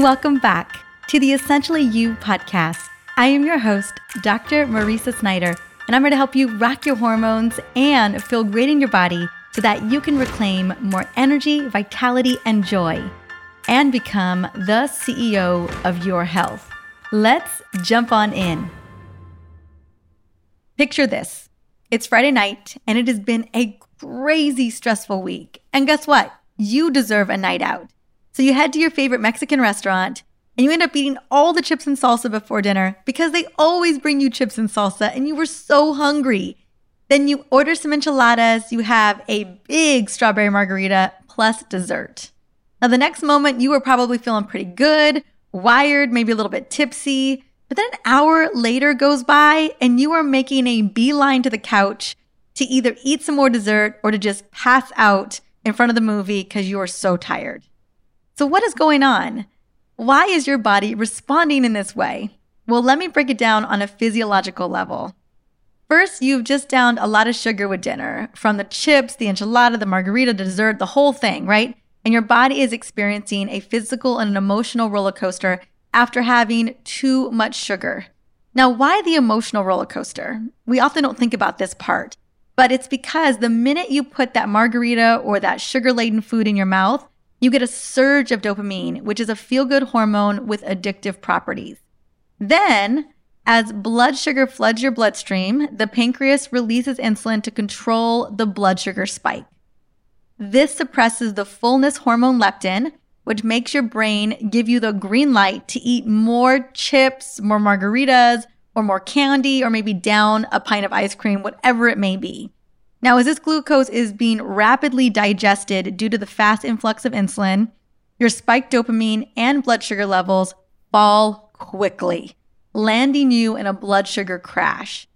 Welcome back to the Essentially You podcast. I am your host, Dr. Mariza Snyder, and I'm here to help you rock your hormones and feel great in your body so that you can reclaim more energy, vitality, and joy and become the CEO of your health. Let's jump on in. Picture this it's Friday night, and it has been a crazy stressful week. And guess what? You deserve a night out. So you head to your favorite Mexican restaurant and you end up eating all the chips and salsa before dinner because they always bring you chips and salsa and you were so hungry. Then you order some enchiladas, you have a big strawberry margarita plus dessert. Now, the next moment, you were probably feeling pretty good, wired, maybe a little bit tipsy. But then an hour later goes by and you are making a beeline to the couch to either eat some more dessert or to just pass out in front of the movie because you are so tired. So, what is going on? Why is your body responding in this way? Well, let me break it down on a physiological level. First, you've just downed a lot of sugar with dinner from the chips, the enchilada, the margarita, the dessert, the whole thing, right? And your body is experiencing a physical and an emotional roller coaster after having too much sugar. Now, why the emotional roller coaster? We often don't think about this part, but it's because the minute you put that margarita or that sugar laden food in your mouth, you get a surge of dopamine, which is a feel good hormone with addictive properties. Then, as blood sugar floods your bloodstream, the pancreas releases insulin to control the blood sugar spike. This suppresses the fullness hormone leptin, which makes your brain give you the green light to eat more chips, more margaritas, or more candy, or maybe down a pint of ice cream, whatever it may be. Now, as this glucose is being rapidly digested due to the fast influx of insulin, your spiked dopamine and blood sugar levels fall quickly, landing you in a blood sugar crash.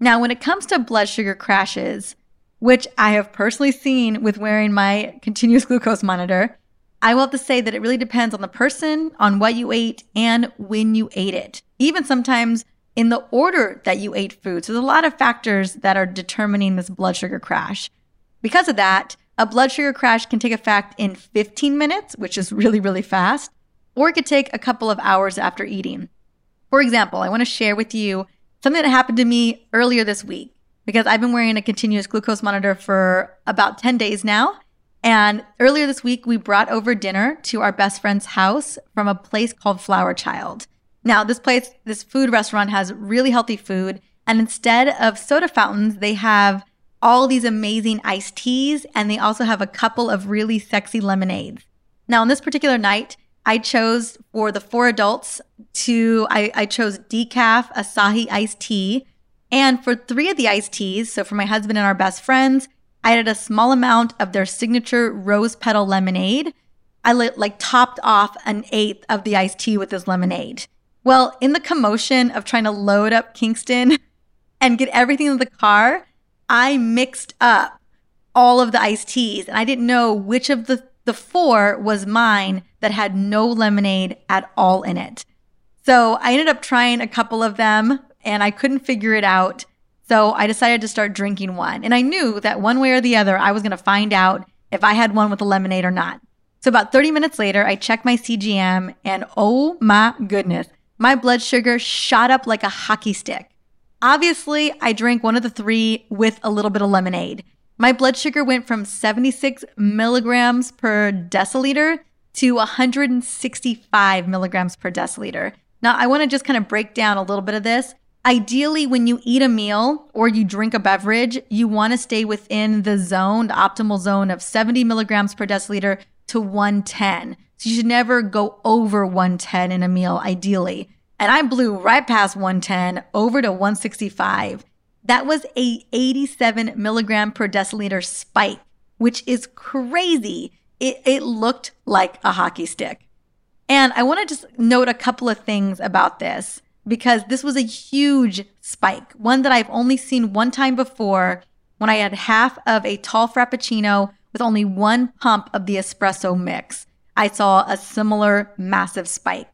Now, when it comes to blood sugar crashes, which I have personally seen with wearing my continuous glucose monitor, I will have to say that it really depends on the person, on what you ate, and when you ate it. Even sometimes in the order that you ate food. So there's a lot of factors that are determining this blood sugar crash. Because of that, a blood sugar crash can take effect in 15 minutes, which is really, really fast, or it could take a couple of hours after eating. For example, I want to share with you something that happened to me earlier this week because I've been wearing a continuous glucose monitor for about 10 days now. And earlier this week, we brought over dinner to our best friend's house from a place called Flower Child. Now, this place, this food restaurant has really healthy food. And instead of soda fountains, they have all these amazing iced teas and they also have a couple of really sexy lemonades. Now, on this particular night, I chose for the four adults to, I, I chose decaf açaí iced tea. And for three of the iced teas, so for my husband and our best friends, I added a small amount of their signature rose petal lemonade. I like topped off an eighth of the iced tea with this lemonade. Well, in the commotion of trying to load up Kingston and get everything in the car, I mixed up all of the iced teas and I didn't know which of the, the four was mine that had no lemonade at all in it. So I ended up trying a couple of them and I couldn't figure it out. So I decided to start drinking one. And I knew that one way or the other, I was going to find out if I had one with a lemonade or not. So about 30 minutes later, I checked my CGM and oh my goodness, my blood sugar shot up like a hockey stick. Obviously, I drank one of the three with a little bit of lemonade. My blood sugar went from 76 milligrams per deciliter to 165 milligrams per deciliter. Now, I want to just kind of break down a little bit of this. Ideally, when you eat a meal or you drink a beverage, you want to stay within the zone, the optimal zone of 70 milligrams per deciliter to 110. So you should never go over 110 in a meal, ideally. And I blew right past 110 over to 165. That was a 87 milligram per deciliter spike, which is crazy. It, it looked like a hockey stick. And I want to just note a couple of things about this because this was a huge spike, one that I've only seen one time before when I had half of a tall frappuccino with only one pump of the espresso mix. I saw a similar massive spike.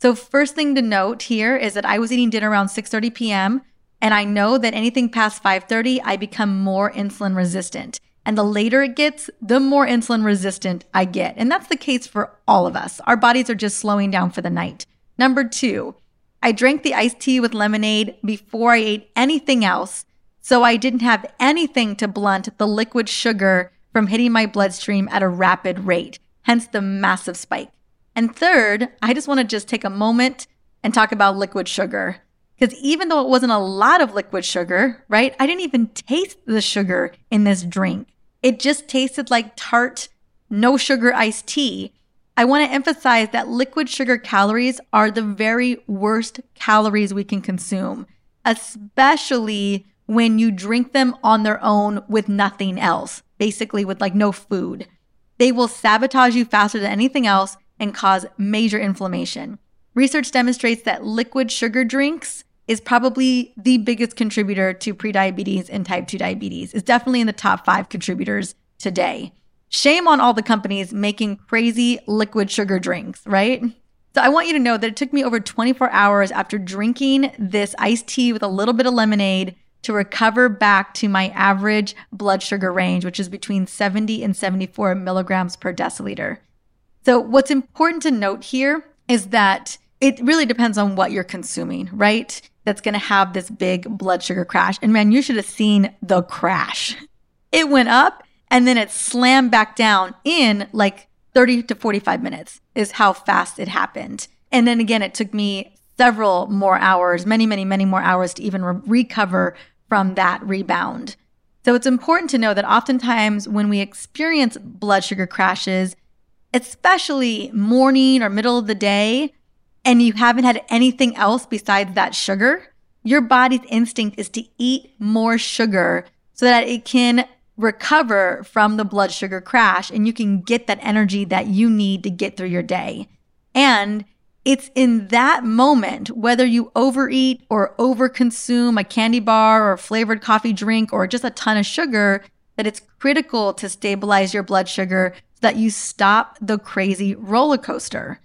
So first thing to note here is that I was eating dinner around 6:30 p.m. and I know that anything past 5:30 I become more insulin resistant. And the later it gets, the more insulin resistant I get. And that's the case for all of us. Our bodies are just slowing down for the night. Number two, I drank the iced tea with lemonade before I ate anything else. So I didn't have anything to blunt the liquid sugar from hitting my bloodstream at a rapid rate, hence the massive spike. And third, I just want to just take a moment and talk about liquid sugar. Because even though it wasn't a lot of liquid sugar, right, I didn't even taste the sugar in this drink. It just tasted like tart, no sugar iced tea. I want to emphasize that liquid sugar calories are the very worst calories we can consume, especially when you drink them on their own with nothing else, basically with like no food. They will sabotage you faster than anything else and cause major inflammation. Research demonstrates that liquid sugar drinks is probably the biggest contributor to prediabetes and type 2 diabetes. It's definitely in the top 5 contributors today. Shame on all the companies making crazy liquid sugar drinks, right? So I want you to know that it took me over 24 hours after drinking this iced tea with a little bit of lemonade to recover back to my average blood sugar range, which is between 70 and 74 milligrams per deciliter. So, what's important to note here is that it really depends on what you're consuming, right? That's going to have this big blood sugar crash. And man, you should have seen the crash. It went up and then it slammed back down in like 30 to 45 minutes, is how fast it happened. And then again, it took me several more hours, many, many, many more hours to even re- recover from that rebound. So it's important to know that oftentimes when we experience blood sugar crashes, especially morning or middle of the day, and you haven't had anything else besides that sugar, your body's instinct is to eat more sugar so that it can recover from the blood sugar crash and you can get that energy that you need to get through your day. And it's in that moment, whether you overeat or overconsume a candy bar or a flavored coffee drink or just a ton of sugar, that it's critical to stabilize your blood sugar so that you stop the crazy roller coaster.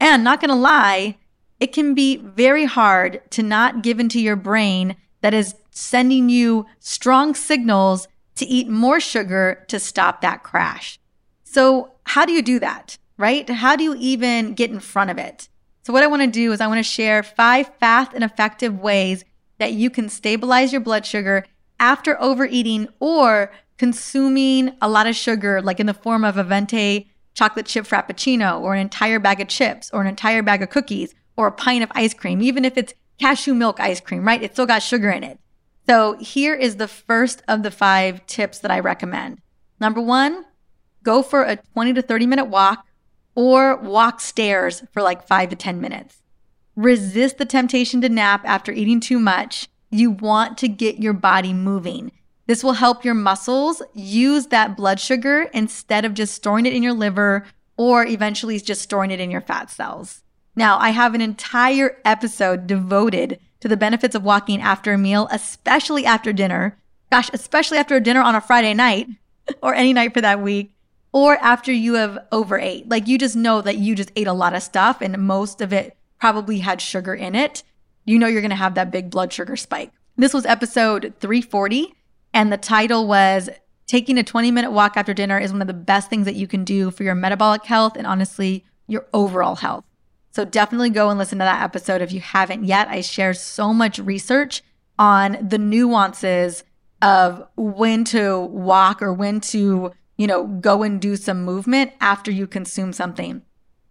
And not gonna lie, it can be very hard to not give into your brain that is sending you strong signals to eat more sugar to stop that crash. So, how do you do that, right? How do you even get in front of it? So, what I want to do is I want to share five fast and effective ways that you can stabilize your blood sugar after overeating or consuming a lot of sugar, like in the form of a Venti chocolate chip frappuccino or an entire bag of chips or an entire bag of cookies or a pint of ice cream, even if it's cashew milk ice cream, right? It's still got sugar in it. So, here is the first of the five tips that I recommend. Number one, go for a 20 to 30 minute walk or walk stairs for like five to 10 minutes. Resist the temptation to nap after eating too much. You want to get your body moving. This will help your muscles use that blood sugar instead of just storing it in your liver or eventually just storing it in your fat cells. Now, I have an entire episode devoted to the benefits of walking after a meal, especially after dinner. Gosh, especially after a dinner on a Friday night or any night for that week or after you have overate. Like you just know that you just ate a lot of stuff and most of it probably had sugar in it. You know you're going to have that big blood sugar spike. This was episode 340 and the title was Taking a 20 minute walk after dinner is one of the best things that you can do for your metabolic health and honestly, your overall health. So definitely go and listen to that episode if you haven't yet. I share so much research on the nuances of when to walk or when to you know, go and do some movement after you consume something.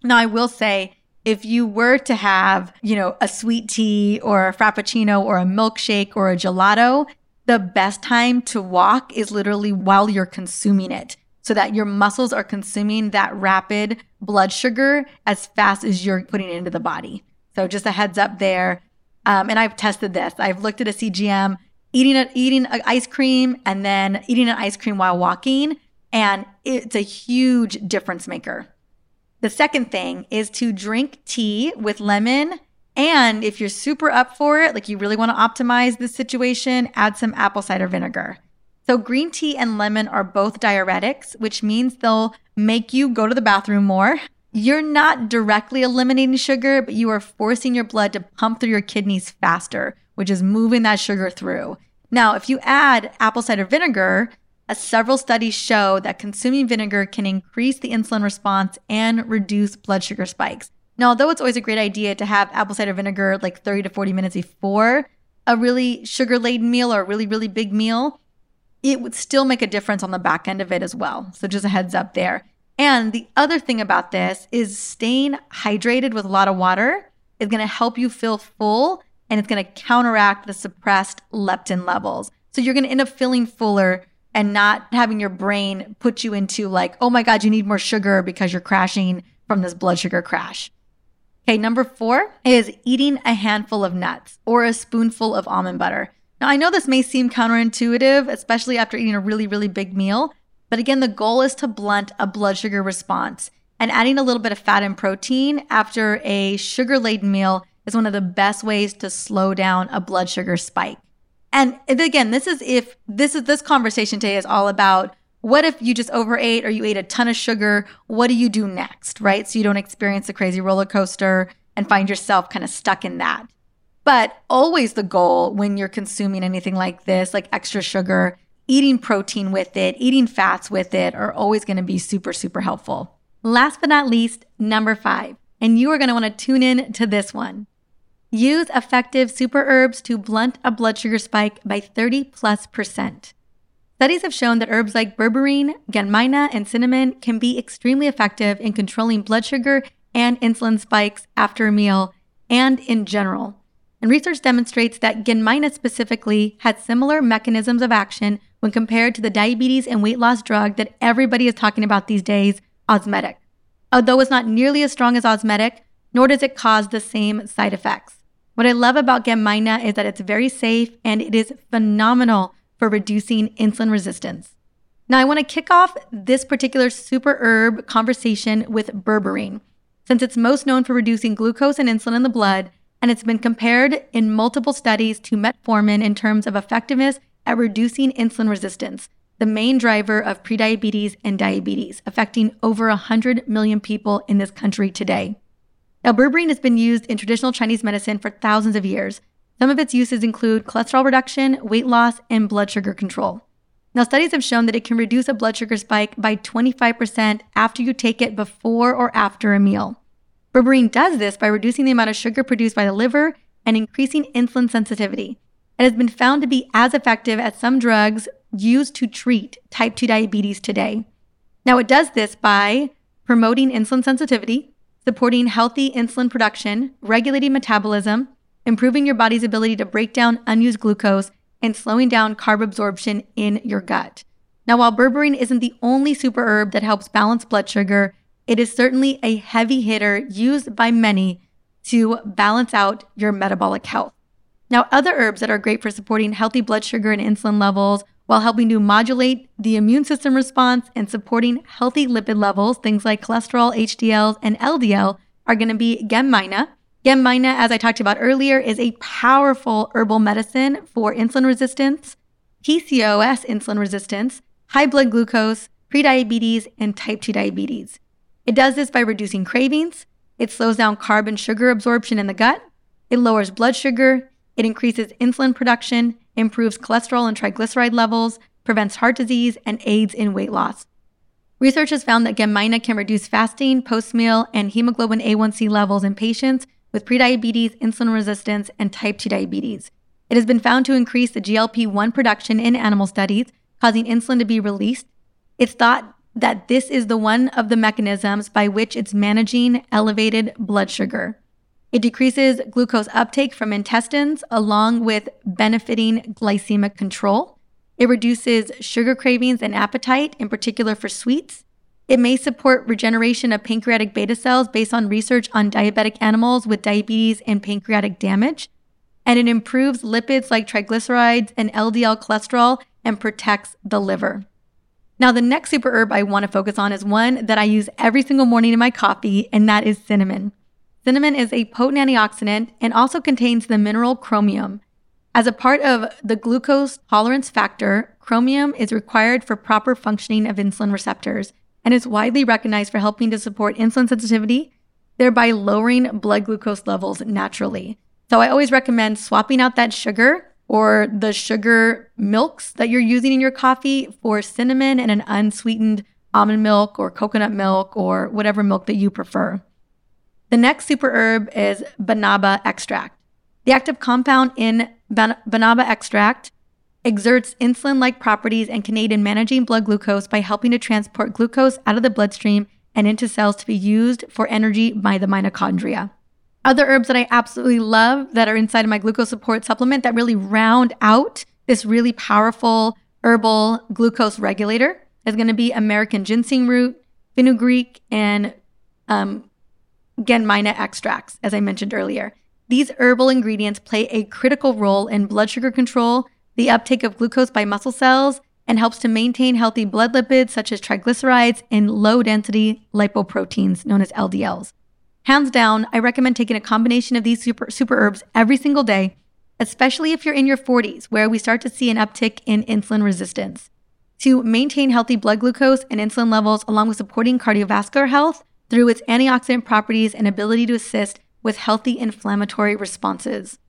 Now, I will say, if you were to have, you know, a sweet tea or a frappuccino or a milkshake or a gelato, the best time to walk is literally while you're consuming it so that your muscles are consuming that rapid blood sugar as fast as you're putting it into the body. So just a heads up there. Um, and I've tested this. I've looked at a CGM, eating a, eating a ice cream and then eating an ice cream while walking and it's a huge difference maker. The second thing is to drink tea with lemon. And if you're super up for it, like you really want to optimize this situation, add some apple cider vinegar. So, green tea and lemon are both diuretics, which means they'll make you go to the bathroom more. You're not directly eliminating sugar, but you are forcing your blood to pump through your kidneys faster, which is moving that sugar through. Now, if you add apple cider vinegar, uh, several studies show that consuming vinegar can increase the insulin response and reduce blood sugar spikes. Now, although it's always a great idea to have apple cider vinegar like 30 to 40 minutes before a really sugar laden meal or a really, really big meal, it would still make a difference on the back end of it as well. So, just a heads up there. And the other thing about this is staying hydrated with a lot of water is going to help you feel full and it's going to counteract the suppressed leptin levels. So, you're going to end up feeling fuller and not having your brain put you into like, oh my God, you need more sugar because you're crashing from this blood sugar crash. Okay, number four is eating a handful of nuts or a spoonful of almond butter. Now, I know this may seem counterintuitive, especially after eating a really, really big meal, but again, the goal is to blunt a blood sugar response. And adding a little bit of fat and protein after a sugar laden meal is one of the best ways to slow down a blood sugar spike. And again, this is if this is this conversation today is all about what if you just overate or you ate a ton of sugar? What do you do next, right? So you don't experience the crazy roller coaster and find yourself kind of stuck in that. But always the goal when you're consuming anything like this, like extra sugar, eating protein with it, eating fats with it are always going to be super, super helpful. Last but not least, number five, and you are going to want to tune in to this one. Use effective super herbs to blunt a blood sugar spike by 30 plus percent. Studies have shown that herbs like berberine, gymnema, and cinnamon can be extremely effective in controlling blood sugar and insulin spikes after a meal and in general. And research demonstrates that gymnema specifically had similar mechanisms of action when compared to the diabetes and weight loss drug that everybody is talking about these days, Ozempic. Although it's not nearly as strong as Ozempic, nor does it cause the same side effects. What I love about gymnema is that it's very safe and it is phenomenal for reducing insulin resistance. Now, I want to kick off this particular super herb conversation with berberine, since it's most known for reducing glucose and insulin in the blood, and it's been compared in multiple studies to metformin in terms of effectiveness at reducing insulin resistance, the main driver of prediabetes and diabetes, affecting over 100 million people in this country today. Now, berberine has been used in traditional Chinese medicine for thousands of years, some of its uses include cholesterol reduction, weight loss, and blood sugar control. Now, studies have shown that it can reduce a blood sugar spike by 25% after you take it before or after a meal. Berberine does this by reducing the amount of sugar produced by the liver and increasing insulin sensitivity. It has been found to be as effective as some drugs used to treat type 2 diabetes today. Now, it does this by promoting insulin sensitivity, supporting healthy insulin production, regulating metabolism, improving your body's ability to break down unused glucose, and slowing down carb absorption in your gut. Now, while berberine isn't the only super herb that helps balance blood sugar, it is certainly a heavy hitter used by many to balance out your metabolic health. Now, other herbs that are great for supporting healthy blood sugar and insulin levels while helping to modulate the immune system response and supporting healthy lipid levels, things like cholesterol, HDLs, and LDL, are going to be gymnema, Gymnema, as I talked about earlier, is a powerful herbal medicine for insulin resistance, PCOS insulin resistance, high blood glucose, prediabetes, and type 2 diabetes. It does this by reducing cravings, it slows down carb and sugar absorption in the gut, it lowers blood sugar, it increases insulin production, improves cholesterol and triglyceride levels, prevents heart disease, and aids in weight loss. Research has found that Gymnema can reduce fasting, post meal, and hemoglobin A1C levels in patients with prediabetes, insulin resistance, and type 2 diabetes. It has been found to increase the GLP 1 production in animal studies, causing insulin to be released. It's thought that this is the one of the mechanisms by which it's managing elevated blood sugar. It decreases glucose uptake from intestines along with benefiting glycemic control. It reduces sugar cravings and appetite, in particular for sweets. It may support regeneration of pancreatic beta cells based on research on diabetic animals with diabetes and pancreatic damage. And it improves lipids like triglycerides and LDL cholesterol and protects the liver. Now, the next super herb I want to focus on is one that I use every single morning in my coffee, and that is cinnamon. Cinnamon is a potent antioxidant and also contains the mineral chromium. As a part of the glucose tolerance factor, chromium is required for proper functioning of insulin receptors and is widely recognized for helping to support insulin sensitivity, thereby lowering blood glucose levels naturally. So I always recommend swapping out that sugar or the sugar milks that you're using in your coffee for cinnamon and an unsweetened almond milk or coconut milk or whatever milk that you prefer. The next super herb is Banaba extract. The active compound in ban- Banaba extract exerts insulin like properties and can aid in managing blood glucose by helping to transport glucose out of the bloodstream and into cells to be used for energy by the mitochondria. Other herbs that I absolutely love that are inside of my glucose support supplement that really round out this really powerful herbal glucose regulator is going to be American ginseng root, fenugreek, and um, gymnema extracts, as I mentioned earlier. These herbal ingredients play a critical role in blood sugar control, the uptake of glucose by muscle cells, and helps to maintain healthy blood lipids such as triglycerides and low density lipoproteins known as LDLs. Hands down, I recommend taking a combination of these super, super herbs every single day, especially if you're in your 40s, where we start to see an uptick in insulin resistance. To maintain healthy blood glucose and insulin levels, along with supporting cardiovascular health through its antioxidant properties and ability to assist with healthy inflammatory responses.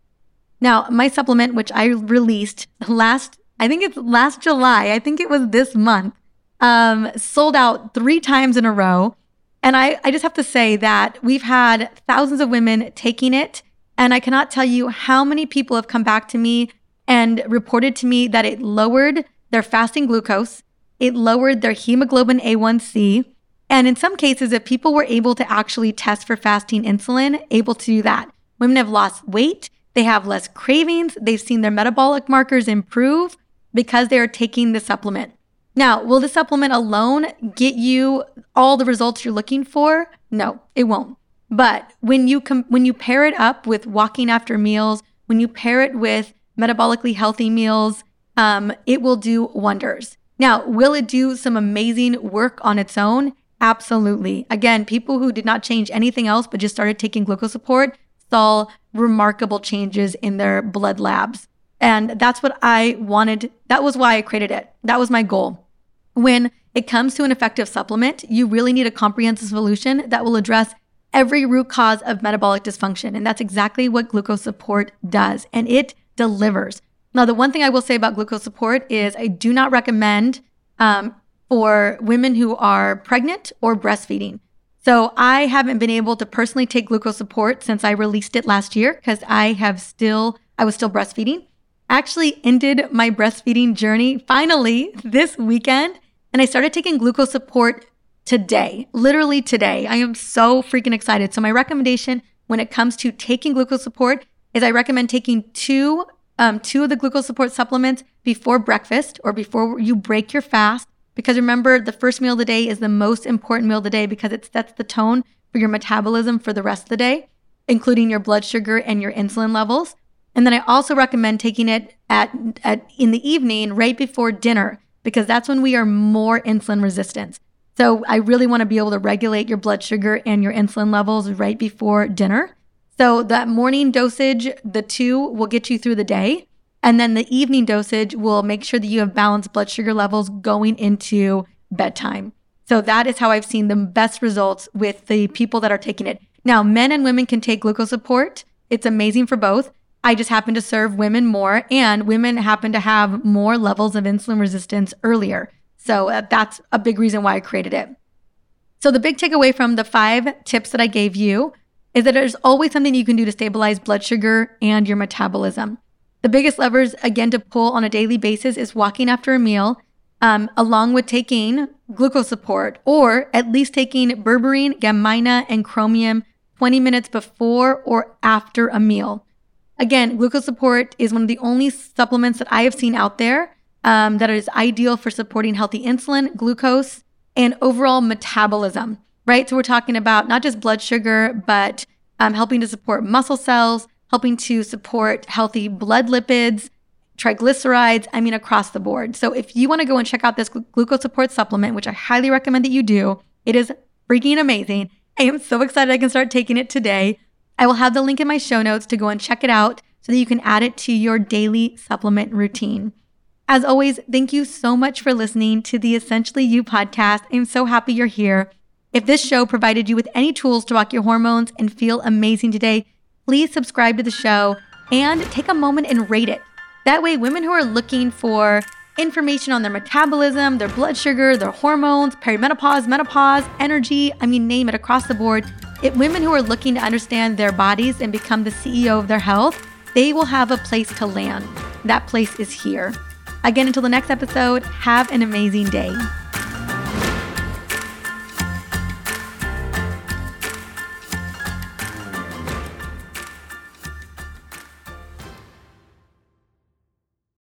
Now, my supplement, which I released last, I think it's last July, I think it was this month, um, sold out three times in a row. And I, I just have to say that we've had thousands of women taking it. And I cannot tell you how many people have come back to me and reported to me that it lowered their fasting glucose, it lowered their hemoglobin A1C. And in some cases, if people were able to actually test for fasting insulin, able to do that, women have lost weight, they have less cravings, they've seen their metabolic markers improve because they are taking the supplement. Now, will the supplement alone get you all the results you're looking for? No, it won't. But when you com- when you pair it up with walking after meals, when you pair it with metabolically healthy meals, um, it will do wonders. Now, will it do some amazing work on its own? Absolutely. Again, people who did not change anything else but just started taking glucose support saw remarkable changes in their blood labs. And that's what I wanted. That was why I created it. That was my goal when it comes to an effective supplement, you really need a comprehensive solution that will address every root cause of metabolic dysfunction. And that's exactly what glucose support does. And it delivers. Now, the one thing I will say about glucose support is I do not recommend um, for women who are pregnant or breastfeeding. So I haven't been able to personally take glucose support since I released it last year because I have still, I was still breastfeeding. Actually ended my breastfeeding journey finally this weekend and I started taking glucose support today, literally today. I am so freaking excited. So, my recommendation when it comes to taking glucose support is I recommend taking two, um, two of the glucose support supplements before breakfast or before you break your fast. Because remember, the first meal of the day is the most important meal of the day because it sets the tone for your metabolism for the rest of the day, including your blood sugar and your insulin levels. And then I also recommend taking it at, at in the evening right before dinner because that's when we are more insulin resistant. So I really want to be able to regulate your blood sugar and your insulin levels right before dinner. So that morning dosage, the two will get you through the day. And then the evening dosage will make sure that you have balanced blood sugar levels going into bedtime. So that is how I've seen the best results with the people that are taking it. Now, men and women can take glucose support. It's amazing for both. I just happen to serve women more, and women happen to have more levels of insulin resistance earlier. So uh, that's a big reason why I created it. So, the big takeaway from the five tips that I gave you is that there's always something you can do to stabilize blood sugar and your metabolism. The biggest levers, again, to pull on a daily basis is walking after a meal, um, along with taking glucose support, or at least taking berberine, gymnema, and chromium 20 minutes before or after a meal. Again, glucose support is one of the only supplements that I have seen out there um, that is ideal for supporting healthy insulin, glucose, and overall metabolism, right? So we're talking about not just blood sugar, but um, helping to support muscle cells, helping to support healthy blood lipids, triglycerides, I mean, across the board. So if you want to go and check out this glucose support supplement, which I highly recommend that you do, it is freaking amazing. I am so excited I can start taking it today. I will have the link in my show notes to go and check it out so that you can add it to your daily supplement routine. As always, thank you so much for listening to the Essentially You podcast. I'm so happy you're here. If this show provided you with any tools to rock your hormones and feel amazing today, please subscribe to the show and take a moment and rate it. That way, women who are looking for information on their metabolism, their blood sugar, their hormones, perimenopause, menopause, energy, I mean, name it across the board. It women who are looking to understand their bodies and become the CEO of their health, they will have a place to land. That place is here. Again, until the next episode, have an amazing day.